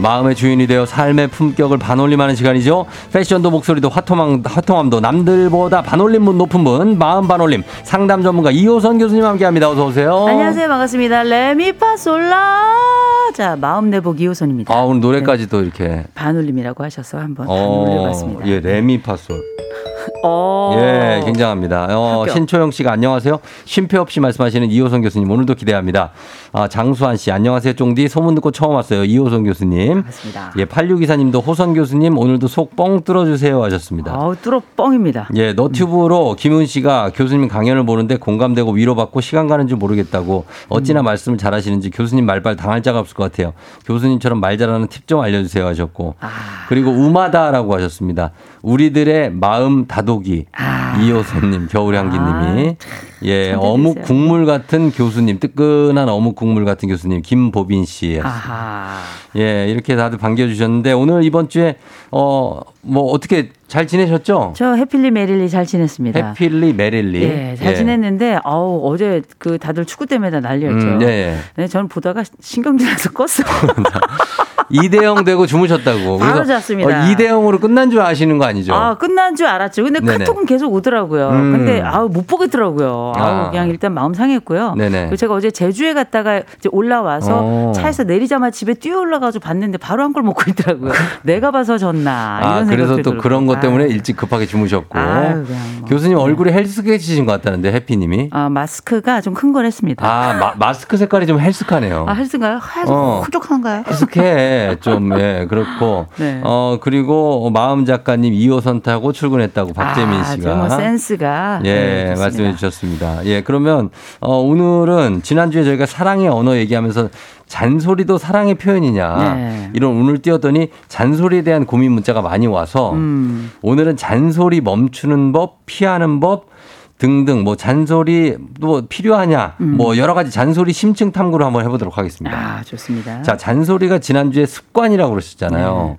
마음의 주인이 되어 삶의 품격을 반올림하는 시간이죠. 패션도 목소리도 화통함, 화통함도 남들보다 반올림 높은 분 마음 반올림 상담 전문가 이호선 교수님 함께합니다. 어서 오세요. 안녕하세요. 반갑습니다. 레미파솔라. 자, 마음 내복 이호선입니다. 아 오늘 노래까지도 이렇게 반올림이라고 하셔서 한번 반 어, 올려봤습니다. 예, 레미파솔. 어. 예, 굉장합니다. 어, 합격. 신초영 씨가 안녕하세요. 쉼표 없이 말씀하시는 이호선 교수님 오늘도 기대합니다. 아, 장수환 씨 안녕하세요. 쫑디 소문 듣고 처음 왔어요. 이호선 교수님. 맞습니다. 예, 86기사님도 호선 교수님 오늘도 속 뻥 뚫어 주세요 하셨습니다. 아우, 뚫어 뻥입니다. 예, 너튜브로 김훈 씨가 교수님 강연을 보는데 공감되고 위로받고 시간 가는 줄 모르겠다고 어찌나 말씀을 잘 하시는지 교수님 말발 당할 자가 없을 것 같아요. 교수님처럼 말 잘하는 팁 좀 알려 주세요 하셨고 아. 그리고 우마다라고 하셨습니다. 우리들의 마음 다독이 아. 이호선님 겨울향기님이 예참 어묵. 국물 같은 교수님 뜨끈한 어묵 국물 같은 교수님 김보빈 씨 아하. 예 이렇게 다들 반겨주셨는데 오늘 이번 주에 어 뭐 어떻게 잘 지내셨죠? 저 해필리 메릴리 잘 지냈습니다. 해필리 메릴리. 예, 잘 지냈는데 아우 어제 그 다들 축구 때문에 다 난리였죠. 음, 예, 예. 네, 저는 보다가 신경질 나서 껐어. 2대0 되고 주무셨다고. 바로 잤습니다. 2대0으로 끝난 줄 아시는 거 아니죠? 아, 끝난 줄 알았죠. 근데 네네. 카톡은 계속 오더라고요. 음. 근데 아우 못 보겠더라고요. 아우 아. 그냥 일단 마음 상했고요. 네네. 그리고 제가 어제 제주에 갔다가 이제 올라와서 어. 차에서 내리자마자 집에 뛰어 올라가 지고 봤는데 바로 한골 먹고 있더라고요. 내가 봐서 졌나 아, 그래서 또 들고. 그런 것 때문에 아유. 일찍 급하게 주무셨고. 아유, 뭐. 교수님 얼굴에 헬스케 치신 것 같다는데, 해피님이. 아, 마스크가 좀 큰 걸 했습니다. 아, 마, 스크 색깔이 좀 헬스카네요. 아, 헬스인가요? 하얀 어. 푸족한가요? 헬스케 좀, 예, 그렇고. 네. 어, 그리고 마음 작가님 2호선 타고 출근했다고 박재민 아, 씨가. 정말 센스가 예, 네. 말씀해 주셨습니다. 예, 그러면 어, 오늘은 지난주에 저희가 사랑의 언어 얘기하면서 잔소리도 사랑의 표현이냐 네. 이런 운을 띄웠더니 잔소리에 대한 고민 문자가 많이 와서 음. 오늘은 잔소리 멈추는 법, 피하는 법 등등 뭐 잔소리 뭐 필요하냐 뭐 여러 가지 잔소리 심층 탐구를 한번 해보도록 하겠습니다. 음. 아, 좋습니다. 자, 잔소리가 지난주에 습관이라고 그러셨잖아요. 네.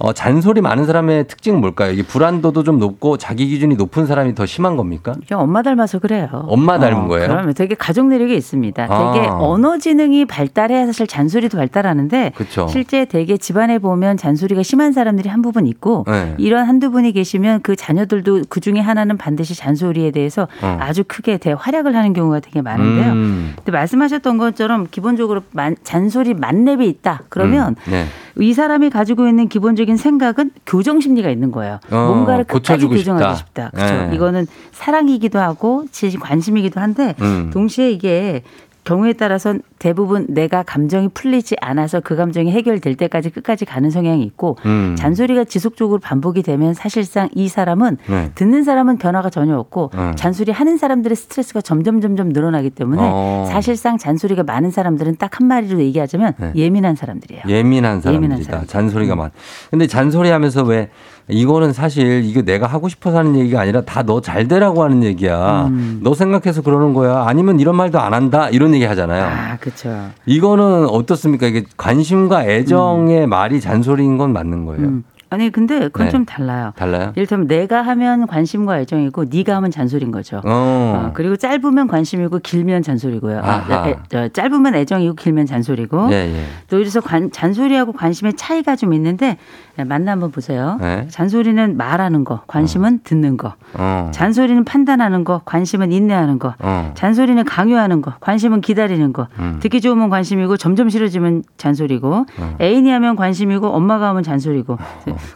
어, 잔소리 많은 사람의 특징은 뭘까요? 이게 불안도도 좀 높고 자기 기준이 높은 사람이 더 심한 겁니까? 이게 엄마 닮아서 그래요. 엄마 닮은 거예요? 그러면 되게 가족 내력이 있습니다. 아. 되게 언어 지능이 발달해야 사실 잔소리도 발달하는데 그쵸. 실제 되게 집안에 보면 잔소리가 심한 사람들이 한 부분 있고 네. 이런 한두 분이 계시면 그 자녀들도 그 중에 하나는 반드시 잔소리에 대해서 어. 아주 크게 대활약을 하는 경우가 되게 많은데요. 음. 근데 말씀하셨던 것처럼 기본적으로 만- 잔소리 만렙이 있다. 그러면 음, 네. 이 사람이 가지고 있는 기본적인 생각은 교정 심리가 있는 거예요. 어, 뭔가를 끝까지 고쳐주고 교정하고 싶다. 싶다. 그렇죠. 네. 이거는 사랑이기도 하고 제 관심이기도 한데 음. 동시에 이게 경우에 따라서는 대부분 내가 감정이 풀리지 않아서 그 감정이 해결될 때까지 끝까지 가는 성향이 있고 음. 잔소리가 지속적으로 반복이 되면 사실상 이 사람은 네. 듣는 사람은 변화가 전혀 없고 음. 잔소리 하는 사람들의 스트레스가 점점 점점 늘어나기 때문에 어. 사실상 잔소리가 많은 사람들은 딱 한 마디로 얘기하자면 네. 예민한 사람들이에요. 예민한 사람들이다. 예민한 사람들. 잔소리가 많. 근데 잔소리 하면서 왜 이거는 사실 이거 내가 하고 싶어서 하는 얘기가 아니라 다 너 잘 되라고 하는 얘기야. 음. 너 생각해서 그러는 거야. 아니면 이런 말도 안 한다. 이런 얘기 하잖아요. 아, 그렇죠. 이거는 어떻습니까? 이게 관심과 애정의 말이 잔소리인 건 맞는 거예요. 음. 아니 근데 그건 네. 좀 달라요. 달라요? 이를테면 내가 하면 관심과 애정이고 네가 하면 잔소리인 거죠. 어. 어, 그리고 짧으면 관심이고 길면 잔소리고요. 아. 에, 저, 짧으면 애정이고 길면 잔소리고. 예, 예. 또 이래서 관- 잔소리하고 관심의 차이가 좀 있는데 네, 만나 한번 보세요. 네. 잔소리는 말하는 거, 관심은 듣는 거. 어. 잔소리는 판단하는 거, 관심은 인내하는 거. 어. 잔소리는 강요하는 거, 관심은 기다리는 거. 음. 듣기 좋으면 관심이고 점점 싫어지면 잔소리고. 어. 애인이 하면 관심이고 엄마가 하면 잔소리고.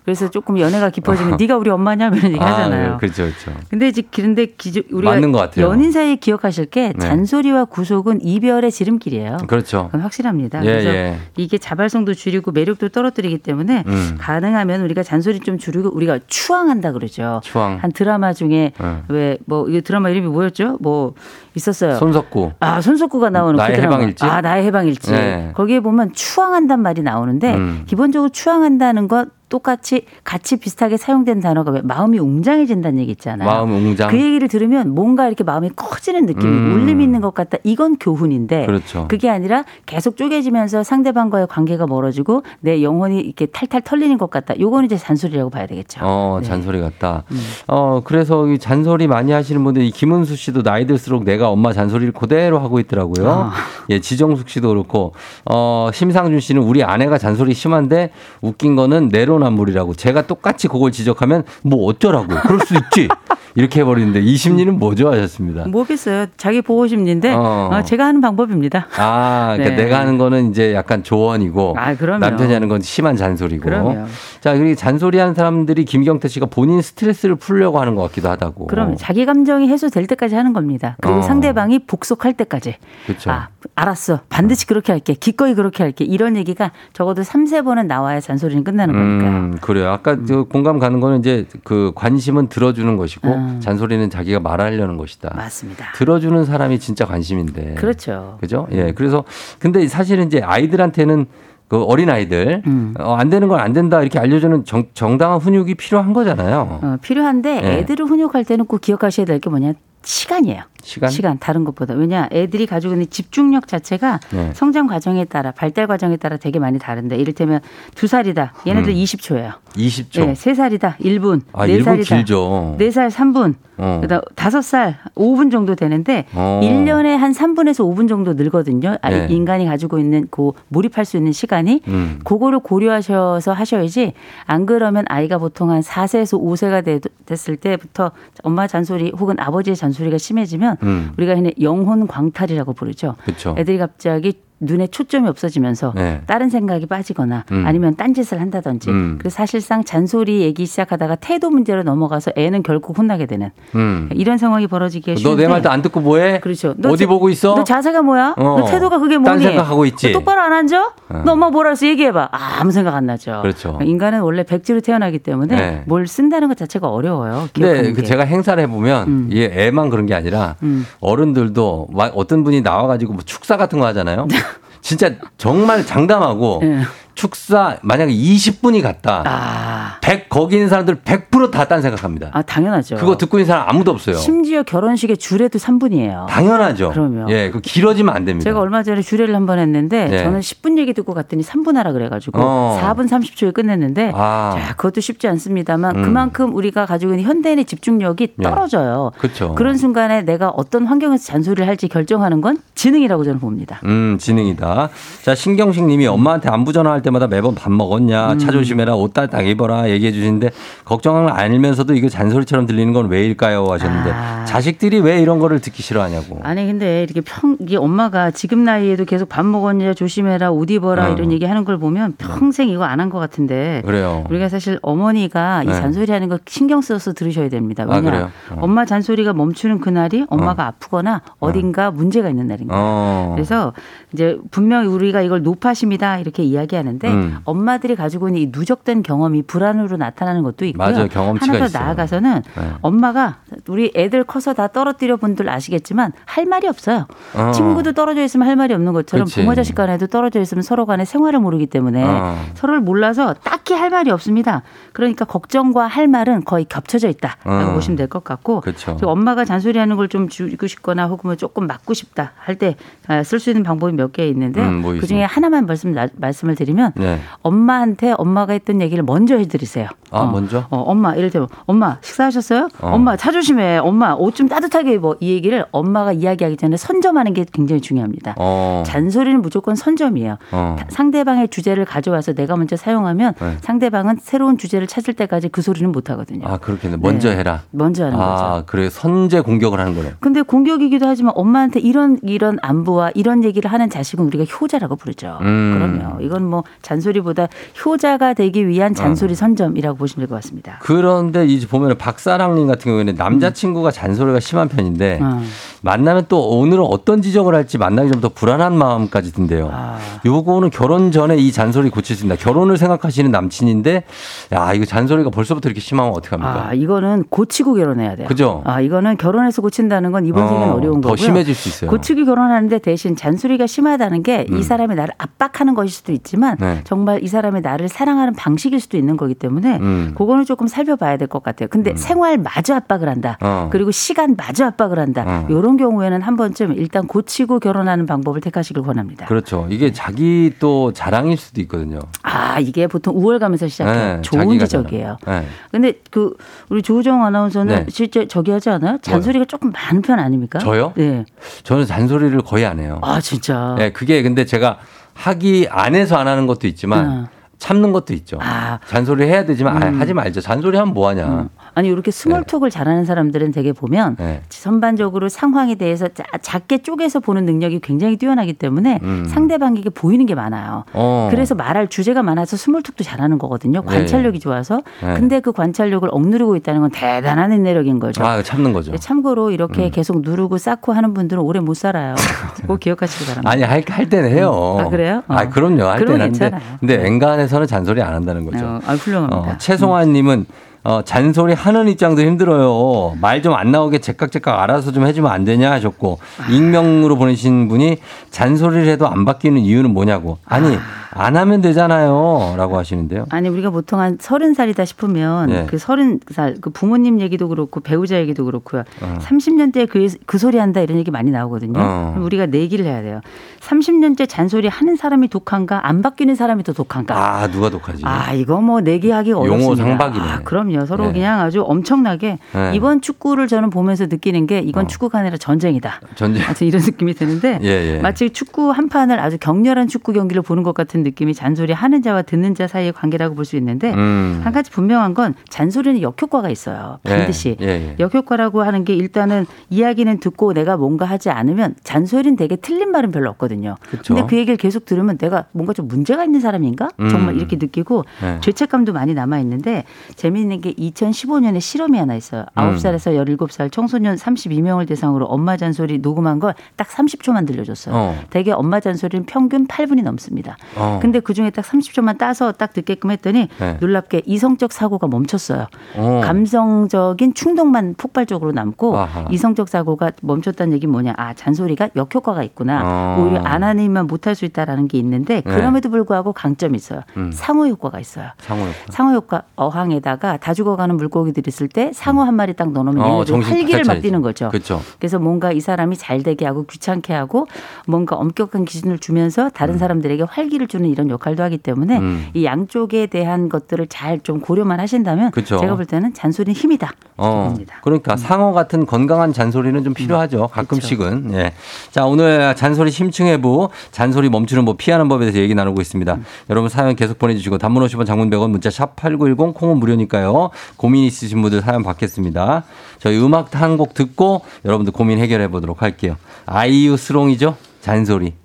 그래서 조금 연애가 깊어지면 네가 우리 엄마냐 이런 얘기 하잖아요. 아, 그렇죠, 그렇죠. 근데 이제 그런데 기저, 우리가. 연인 사이에 기억하실 게 네. 잔소리와 구속은 이별의 지름길이에요. 그렇죠. 그건 확실합니다. 예, 그래서 예. 이게 자발성도 줄이고 매력도 떨어뜨리기 때문에 음. 가 능하면 우리가 잔소리 좀 줄이고 우리가 추앙한다 그러죠. 추앙. 한 드라마 중에 네. 왜뭐 이 드라마 이름이 뭐였죠? 뭐 있었어요. 손석구. 아 손석구가 나오는 나의 그 드라마. 해방일지? 아 나의 해방일지. 네. 거기에 보면 추앙한단 말이 나오는데 음. 기본적으로 추앙한다는 것 똑같이 같이 비슷하게 사용된 단어가 왜 마음이 웅장해진다는 얘기 있잖아요. 마음 웅장. 그 얘기를 들으면 뭔가 이렇게 마음이 커지는 느낌이 음. 울림이 있는 것 같다. 이건 교훈인데 그렇죠. 그게 아니라 계속 쪼개지면서 상대방과의 관계가 멀어지고 내 영혼이 이렇게 탈탈 털리는 것 같다. 요거는 이제 잔소리라고 봐야 되겠죠. 어, 네. 음. 잔소리 같다. 어, 그래서 이 잔소리 많이 하시는 분들, 이 김은수 씨도 나이 들수록 내가 엄마 잔소리를 그대로 하고 있더라고요. 아. 예, 지정숙 씨도 그렇고, 어, 심상준 씨는 우리 아내가 잔소리 심한데 웃긴 거는 내로 남불이라고. 제가 똑같이 그걸 지적하면 뭐 어쩌라고. 그럴 수 있지. 이렇게 해버리는데 이 심리는 뭐죠? 하셨습니다. 뭐겠어요. 자기 보호 심리인데 어. 어, 제가 하는 방법입니다. 아, 그러니까 네. 내가 하는 거는 이제 약간 조언이고 아. 남편이 하는 건 심한 잔소리고. 그럼요. 자, 그리고 잔소리하는 사람들이 김경태 씨가 본인 스트레스를 풀려고 하는 것 같기도 하다고. 그럼 자기 감정이 해소될 때까지 하는 겁니다. 그리고 어. 상대방이 복속할 때까지. 그렇죠. 아, 알았어. 반드시 그렇게 할게. 기꺼이 그렇게 할게. 이런 얘기가 적어도 3, 세 번은 나와야 잔소리는 끝나는 거니까요. 음, 그래요. 아까 저 공감 가는 거는 이제 그 관심은 들어주는 것이고 음. 잔소리는 자기가 말하려는 것이다. 맞습니다. 들어주는 사람이 진짜 관심인데. 그렇죠. 그죠? 예. 그래서 근데 사실은 이제 아이들한테는 그 어린 아이들 음. 어, 안 되는 건 안 된다 이렇게 알려주는 정, 정당한 훈육이 필요한 거잖아요. 어, 필요한데 네. 애들을 훈육할 때는 꼭 기억하셔야 될 게 뭐냐 시간이에요. 시간? 다른 것보다 왜냐 애들이 가지고 있는 집중력 자체가 네. 성장 과정에 따라 발달 과정에 따라 되게 많이 다른데 이를테면 두 살이다 얘네들 음. 20초예요. 20초. 네, 세 살이다 1분, 아, 네 1분 살이다 길죠. 네 살 3분, 어. 그다음 다섯 살 5분 정도 되는데 어. 일 1년에 한 3분에서 5분 정도 늘거든요. 아, 네. 인간이 가지고 있는 그 몰입할 수 있는 시간이 음. 그거를 고려하셔서 하셔야지 안 그러면 아이가 보통 한 4세에서 5세가 됐을 때부터 엄마 잔소리 혹은 아버지의 잔소리가 심해지면 음. 우리가 흔히 영혼 광탈이라고 부르죠. 그렇죠. 애들이 갑자기 눈에 초점이 없어지면서 네. 다른 생각이 빠지거나 음. 아니면 딴짓을 한다든지 음. 그래서 사실상 잔소리 얘기 시작하다가 태도 문제로 넘어가서 애는 결국 혼나게 되는 음. 이런 상황이 벌어지기가 너 쉬운데 내 말도 안 듣고 뭐해? 그렇죠. 너 어디 자- 보고 있어? 너 자세가 뭐야? 어. 너 태도가 그게 딴 뭐니? 생각하고 있지? 너 똑바로 안 앉아? 어. 너 엄마 뭐라 해서 얘기해봐. 아, 아무 생각 안 나죠. 그렇죠. 인간은 원래 백지로 태어나기 때문에 네. 뭘 쓴다는 것 자체가 어려워요. 근데 그 게. 제가 행사를 해보면 음. 이게 애만 그런 게 아니라 음. 어른들도 막 어떤 분이 나와가지고 뭐 축사 같은 거 하잖아요. 진짜 정말 장담하고 네. 축사 만약에 20분이 갔다. 아, 100 거기 있는 사람들 100%다 딴 생각합니다. 아 당연하죠. 그거 듣고 있는 사람 아무도 없어요. 심지어 결혼식의 주례도 3분이에요. 당연하죠. 그럼요. 예, 그 길어지면 안 됩니다. 제가 얼마 전에 주례를 한 번 했는데 네. 저는 10분 얘기 듣고 갔더니 3분 하라 그래 가지고 어. 4분 30초에 끝냈는데 아. 자, 그것도 쉽지 않습니다만 음. 그만큼 우리가 가지고 있는 현대인의 집중력이 네. 떨어져요. 그렇죠. 그런 순간에 내가 어떤 환경에서 잔소리를 할지 결정하는 건 지능이라고 저는 봅니다. 음, 지능이다. 자, 신경식 님이 엄마한테 안부 전화할 때마다 매번 밥 먹었냐, 음. 차 조심해라, 옷 따뜻하게 입어라 얘기해 주시는데 걱정을 알면서도 이거 잔소리처럼 들리는 건 왜일까요? 하셨는데 아. 자식들이 왜 이런 거를 듣기 싫어하냐고. 아니 근데 이렇게 평 이게 엄마가 지금 나이에도 계속 밥 먹었냐 조심해라 옷 입어라 어. 이런 얘기 하는 걸 보면 평생 이거 안 한 것 같은데 그래요. 우리가 사실 어머니가 이 네. 잔소리 하는 거 신경 써서 들으셔야 됩니다. 아, 왜냐 그래요? 어. 엄마 잔소리가 멈추는 그날이 엄마가 아프거나 어딘가 문제가 있는 날인 거예요. 어. 그래서 이제 분명히 우리가 이걸 노파심이다 이렇게 이야기하는 데 음. 엄마들이 가지고 있는 이 누적된 경험이 불안으로 나타나는 것도 있고요. 맞아요. 경험치가 하나 더 있어요. 나아가서는 네. 엄마가 우리 애들 커서 다 떨어뜨려 분들 아시겠지만 할 말이 없어요. 어. 친구도 떨어져 있으면 할 말이 없는 것처럼 그치. 부모 자식 간에도 떨어져 있으면 서로 간에 생활을 모르기 때문에 어. 서로를 몰라서 딱히 할 말이 없습니다. 그러니까 걱정과 할 말은 거의 겹쳐져 있다라고 어. 보시면 될 것 같고 그쵸. 엄마가 잔소리하는 걸 좀 줄이고 싶거나 혹은 뭐 조금 막고 싶다 할 때 쓸 수 있는 방법이 몇 개 있는데요. 음, 뭐 그 중에? 하나만 말씀 말씀을 드리면 하냐면 네. 엄마한테 엄마가 했던 얘기를 먼저 해드리세요. 아, 어, 먼저? 어, 엄마 이럴 때 엄마 식사하셨어요? 어. 엄마 차 조심해. 엄마 옷 좀 따뜻하게 입어. 이 얘기를 엄마가 이야기하기 전에 선점하는 게 굉장히 중요합니다. 어. 잔소리는 무조건 선점이에요. 어. 타- 상대방의 주제를 가져와서 내가 먼저 사용하면 네. 상대방은 새로운 주제를 찾을 때까지 그 소리는 못 하거든요. 아, 그렇겠네. 먼저 네. 해라. 먼저 하는 거죠. 아, 그래. 선제 공격을 하는 거네. 근데 공격이기도 하지만 엄마한테 이런 이런 안부와 이런 얘기를 하는 자식은 우리가 효자라고 부르죠. 음. 그럼요. 이건 뭐 잔소리보다 효자가 되기 위한 잔소리 선점이라고 보시면 될 것 같습니다. 그런데 이제 보면 박사랑님 같은 경우에는 남자친구가 잔소리가 심한 편인데 어. 만나면 또 오늘은 어떤 지적을 할지 만나기 전부터 불안한 마음까지 든대요. 아. 요거는 결혼 전에 이 잔소리 고칠 수 있다. 결혼을 생각하시는 남친인데 야 이거 잔소리가 벌써부터 이렇게 심하면 어떡합니까? 아, 이거는 고치고 결혼해야 돼요. 그죠? 아, 이거는 결혼해서 고친다는 건 이번 어, 어려운 더 거고요. 심해질 수 있어요. 고치고 결혼하는데 대신 잔소리가 심하다는 게이 음. 사람이 나를 압박하는 것일 수도 있지만 네. 정말 이 사람이 나를 사랑하는 방식일 수도 있는 거기 때문에 음. 그거는 조금 살펴봐야 될 것 같아요. 근데 생활 마저 압박을 한다. 어. 그리고 시간 마저 압박을 한다. 어. 이런 경우에는 한 번쯤 일단 고치고 결혼하는 방법을 택하시길 권합니다. 그렇죠. 이게 자기 또 자랑일 수도 있거든요. 아 이게 보통 우월감에서 시작해요. 네, 좋은 지적이에요. 네. 근데 그 우리 조우종 아나운서는 네. 실제 저기 하지 않아요? 잔소리가 조금 많은 편 아닙니까? 저요? 네. 저는 잔소리를 거의 안 해요. 아 진짜. 네, 그게 근데 제가 하기 안 해서 안 하는 것도 있지만 어. 참는 것도 있죠. 아. 잔소리 해야 되지만 아, 하지 말죠. 잔소리 하면 뭐 하냐. 음. 아니 이렇게 small talk을 잘하는 사람들은 되게 보면 네. 전반적으로 상황에 대해서 자- 작게 쪼개서 보는 능력이 굉장히 뛰어나기 때문에 음. 상대방에게 보이는 게 많아요. 어. 그래서 말할 주제가 많아서 small talk도 잘하는 거거든요. 관찰력이 좋아서. 네. 근데 그 관찰력을 억누르고 있다는 건 대단한 인내력인 거죠. 아, 참는 거죠. 네, 참고로 이렇게 계속 누르고 쌓고 하는 분들은 오래 못 살아요. 꼭 기억하시기 바랍니다. 아니 할, 할 때는 해요. 아, 그래요? 어. 아 그럼요. 할 때는 괜찮아요. 근데 네. 엔간에 서는 잔소리 안 한다는 거죠. 어, 아, 훌륭합니다. 어, 최송아님은 어, 잔소리 하는 입장도 힘들어요. 말 좀 안 나오게 제깍제깍 알아서 좀 해주면 안 되냐 하셨고 익명으로 보내신 분이 잔소리를 해도 안 바뀌는 이유는 뭐냐고. 아니 안 하면 되잖아요.라고 하시는데요. 아니 우리가 보통 한 서른 살이다 싶으면 네. 그 서른 살 그 부모님 얘기도 그렇고 배우자 얘기도 그렇고요. 어. 30년대 그, 그 소리 한다 이런 얘기 많이 나오거든요. 어. 우리가 내기를 해야 돼요. 30년째 잔소리 하는 사람이 독한가 안 바뀌는 사람이 더 독한가. 아 누가 독하지? 아 이거 뭐 내기하기 용어 어렵습니다. 상박이네. 아, 그럼요. 서로 네. 그냥 아주 엄청나게 네. 이번 축구를 저는 보면서 느끼는 게 이건 어. 축구가 아니라 전쟁이다. 전쟁. 하여튼 이런 느낌이 드는데 예, 예. 마치 축구 한 판을 아주 격렬한 축구 경기를 보는 것 같은 느낌이 잔소리 하는 자와 듣는 자 사이의 관계라고 볼 수 있는데 음. 한 가지 분명한 건 잔소리는 역효과가 있어요. 예, 반드시. 예, 예. 역효과라고 하는 게 일단은 이야기는 듣고 내가 뭔가 하지 않으면 잔소리는 되게 틀린 말은 별로 없거든요. 그쵸. 근데 그 얘기를 계속 들으면 내가 뭔가 좀 문제가 있는 사람인가? 음. 정말 이렇게 느끼고 네. 죄책감도 많이 남아 있는데 재미있는 게 2015년에 실험이 하나 있어요. 음. 9살에서 17살 청소년 32명을 대상으로 엄마 잔소리 녹음한 걸 딱 30초만 들려줬어요. 어. 대개 엄마 잔소리는 평균 8분이 넘습니다. 어. 근데 그 중에 딱 30초만 따서 딱 듣게끔 했더니 네. 놀랍게 이성적 사고가 멈췄어요. 어. 감성적인 충동만 폭발적으로 남고 아하. 이성적 사고가 멈췄다는 얘기 뭐냐? 아 잔소리가 역효과가 있구나. 어. 오히려 안 하는 일만 못할 수 있다라는 게 있는데 네. 그럼에도 불구하고 강점이 있어요. 음. 상호 효과가 있어요. 상호 효과. 상호 효과 어항에다가 다 죽어가는 물고기들 있을 때 상어 한 마리 딱 넣어놓으면 어, 활기를 막. 띄는 거죠. 그렇죠. 그래서 뭔가 이 사람이 잘 되게 하고 귀찮게 하고 뭔가 엄격한 기준을 주면서 다른 사람들에게 활기를 주는 이런 역할도 하기 때문에 음. 이 양쪽에 대한 것들을 잘 좀 고려만 하신다면 그쵸. 제가 볼 때는 잔소리는 힘이다. 어. 그러니까 상어 같은 건강한 잔소리는 좀 필요하죠. 가끔씩은. 예. 자, 오늘 잔소리 심층해부 잔소리 멈추는 법 피하는 법에 대해서 얘기 나누고 있습니다. 여러분 사연 계속 보내주시고 단문 50원 장문 100원 문자 샵 8910 콩은 무료니까요. 고민 있으신 분들 사연 받겠습니다. 저희 음악 한 곡 듣고 여러분들 고민 해결해 보도록 할게요. 아이유 스롱이죠. 잔소리.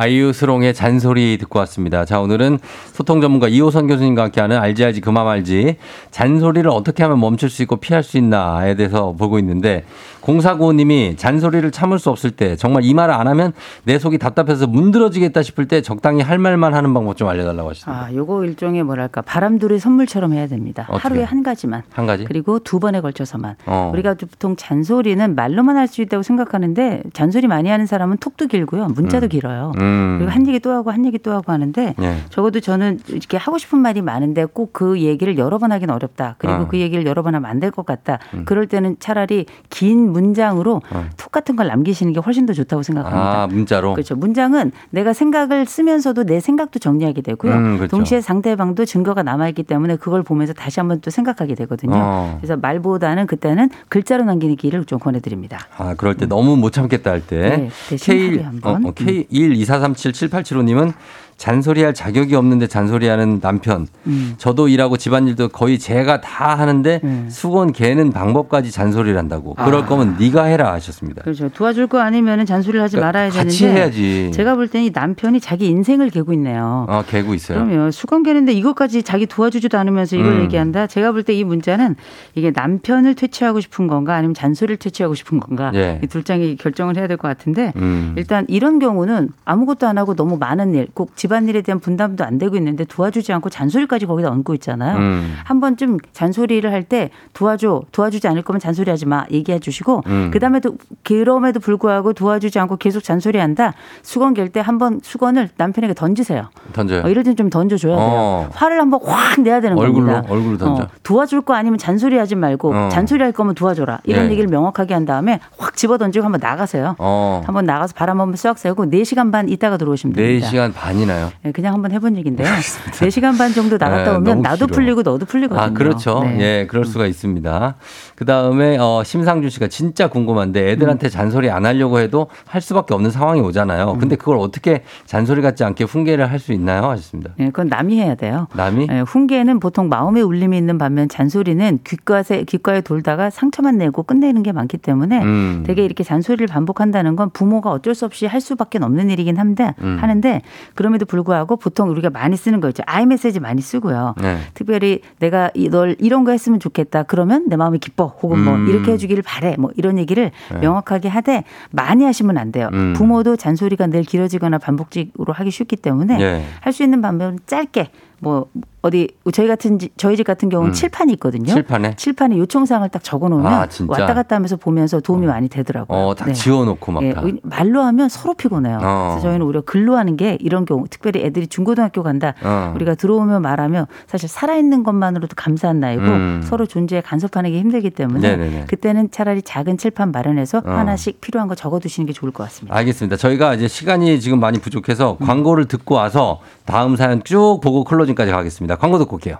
아이유 스롱의 잔소리 듣고 왔습니다. 자, 오늘은 소통 전문가 이호선 교수님과 함께하는 알지 알지 그만 알지 잔소리를 어떻게 하면 멈출 수 있고 피할 수 있나에 대해서 보고 있는데 공사구호님이 잔소리를 참을 수 없을 때 정말 이 말을 안 하면 내 속이 답답해서 문드러지겠다 싶을 때 적당히 할 말만 하는 방법 좀 알려달라고 하셨습니다. 아, 요거 일종의 뭐랄까 바람들의 선물처럼 해야 됩니다. 어떻게? 하루에 한 가지만. 한 가지? 그리고 두 번에 걸쳐서만. 어. 우리가 보통 잔소리는 말로만 할 수 있다고 생각하는데 잔소리 많이 하는 사람은 톡도 길고요. 문자도 길어요. 음. 음. 그리고 한 얘기 또 하고 한 얘기 또 하고 하는데 예. 적어도 저는 이렇게 하고 싶은 말이 많은데 꼭 그 얘기를 여러 번 하긴 어렵다. 그리고 어. 그 얘기를 여러 번 하면 안 될 것 같다. 음. 그럴 때는 차라리 긴 문장으로 어. 톡 같은 걸 남기시는 게 훨씬 더 좋다고 생각합니다. 아, 문자로. 그렇죠. 문장은 내가 생각을 쓰면서도 내 생각도 정리하게 되고요. 음, 그렇죠. 동시에 상대방도 증거가 남아 있기 때문에 그걸 보면서 다시 한번 또 생각하게 되거든요. 어. 그래서 말보다는 그때는 글자로 남기는 길을 좀 권해드립니다. 아, 그럴 때 너무 못 참겠다 할 때. 네, 대신 K, 하루에 한 번. 어, 어, K124377875님은 잔소리할 자격이 없는데 잔소리하는 남편. 음. 저도 일하고 집안일도 거의 제가 다 하는데 음. 수건 개는 방법까지 잔소리를 한다고. 그럴 아. 거면 네가 해라 하셨습니다. 그렇죠. 도와줄 거 아니면 잔소리를 하지 그러니까 말아야 같이 되는데 해야지. 제가 볼 때는 이 남편이 자기 인생을 개고 있네요. 아, 개고 있어요. 그러면 수건 개는데 이것까지 자기 도와주지도 않으면서 이걸 음. 얘기한다. 제가 볼 때 이 문자는 이게 남편을 퇴치하고 싶은 건가 아니면 잔소리를 퇴치하고 싶은 건가 예. 이둘 중에 결정을 해야 될 것 같은데 음. 일단 이런 경우는 아무것도 안 하고 너무 많은 일, 꼭 집 안일에 대한 분담도 안 되고 있는데 도와주지 않고 잔소리까지 거기다 얹고 있잖아요. 음. 한 번쯤 잔소리를 할 때 도와줘, 도와주지 않을 거면 잔소리하지 마 얘기해 주시고 음. 그다음에도 그럼에도 불구하고 도와주지 않고 계속 잔소리한다. 수건 갤 때 한번 수건을 남편에게 던지세요. 던져요. 어, 이럴 땐 좀 던져줘야 돼요. 어. 화를 한번 확 내야 되는 얼굴로, 겁니다. 얼굴로 던져. 어, 도와줄 거 아니면 잔소리하지 말고 어. 잔소리할 거면 도와줘라. 이런 예. 얘기를 명확하게 한 다음에 확 집어 던지고 한번 나가세요. 어. 한번 나가서 바람 한번 쏙 쐬고 4시간 반 있다가 들어오시면 됩니다. 4시간 반이나 요? 네, 그냥 한번 해본 얘기인데요. 4시간 반 정도 나갔다 네, 오면 나도 길어. 풀리고 너도 풀리거든요. 아, 그렇죠. 네. 예, 그럴 수가 있습니다. 그 다음에, 어, 심상준 씨가 진짜 궁금한데 음. 애들한테 잔소리 안 하려고 해도 할 수밖에 없는 상황이 오잖아요. 음. 근데 그걸 어떻게 잔소리 같지 않게 훈계를 할 수 있나요? 하셨습니다. 네, 그건 남이 해야 돼요. 남이? 네, 훈계는 보통 마음의 울림이 있는 반면 잔소리는 귓가에 귓가에 돌다가 상처만 내고 끝내는 게 많기 때문에 음. 되게 이렇게 잔소리를 반복한다는 건 부모가 어쩔 수 없이 할 수밖에 없는 일이긴 한데 음. 하는데 그럼에도 불구하고 보통 우리가 많이 쓰는 거 있죠. 아이 메시지 많이 쓰고요. 네. 특별히 내가 이- 널 이런 거 했으면 좋겠다. 그러면 내 마음이 기뻐. 혹은 뭐 음. 이렇게 해주기를 바래. 뭐 이런 얘기를 네. 명확하게 하되 많이 하시면 안 돼요. 음. 부모도 잔소리가 늘 길어지거나 반복적으으로 하기 쉽기 때문에 예. 할수 있는 방법은 짧게 뭐 어디 저희 같은 집- 저희 집 같은 경우는 음. 칠판이 있거든요. 칠판에? 칠판에 요청사항을 딱 적어놓으면 아? 왔다 갔다 하면서 보면서 도움이 많이 되더라고요. 어, 다 네. 지워놓고 막 예, 다. 말로 하면 서로 피곤해요. 어. 그래서 저희는 오히려 글로 하는 게 이런 경우, 특별히 애들이 중고등학교 간다. 어. 우리가 들어오면 말하면 사실 살아있는 것만으로도 감사한 나이고 음. 서로 존재에 간섭하는 게 힘들기 때문에 네네네. 그때는 차라리 작은 칠판 마련해서 어. 하나씩 필요한 거 적어두시는 게 좋을 것 같습니다. 알겠습니다. 저희가 이제 시간이 지금 많이 부족해서 음. 광고를 듣고 와서 다음 사연 쭉 보고 클로징까지 가겠습니다. 광고 듣고 올게요.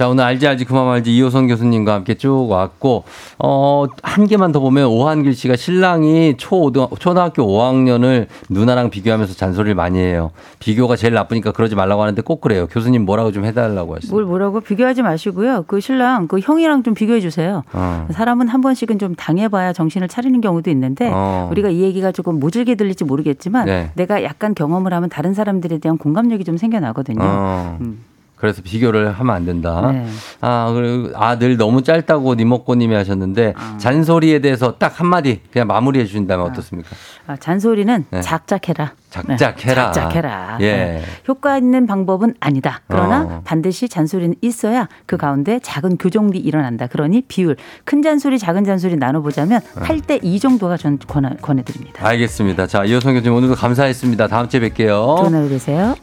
자, 오늘 알지 알지 그만 말지 이호선 교수님과 함께 쭉 왔고, 어, 한 개만 더 보면 오한길 씨가 신랑이 초등, 초등학교 5학년을 누나랑 비교하면서 잔소리를 많이 해요. 비교가 제일 나쁘니까 그러지 말라고 하는데 꼭 그래요. 교수님 뭐라고 좀 해달라고 하시죠. 뭘 뭐라고 비교하지 마시고요. 그 신랑 그 형이랑 좀 비교해 주세요. 어. 사람은 한 번씩은 좀 당해봐야 정신을 차리는 경우도 있는데 어. 우리가 이 얘기가 조금 모질게 들릴지 모르겠지만 네. 내가 약간 경험을 하면 다른 사람들에 대한 공감력이 좀 생겨나거든요. 어. 음. 그래서 비교를 하면 안 된다. 네. 아, 그리고 아늘 너무 짧다고 니먹고님이 하셨는데 아. 잔소리에 대해서 딱 한마디 그냥 마무리해 주신다면 어떻습니까? 아, 잔소리는 네. 작작해라. 작작해라. 네, 작작해라. 예. 네. 효과 있는 방법은 아니다. 그러나 어. 반드시 잔소리는 있어야 그 가운데 작은 교정이 일어난다. 그러니 비율 큰 잔소리 작은 잔소리 나눠보자면 어. 8대 2 정도가 전 권해, 권해드립니다. 알겠습니다. 자, 이호성 교수님 오늘도 감사했습니다. 다음 주에 뵐게요. 좋은 하루 되세요.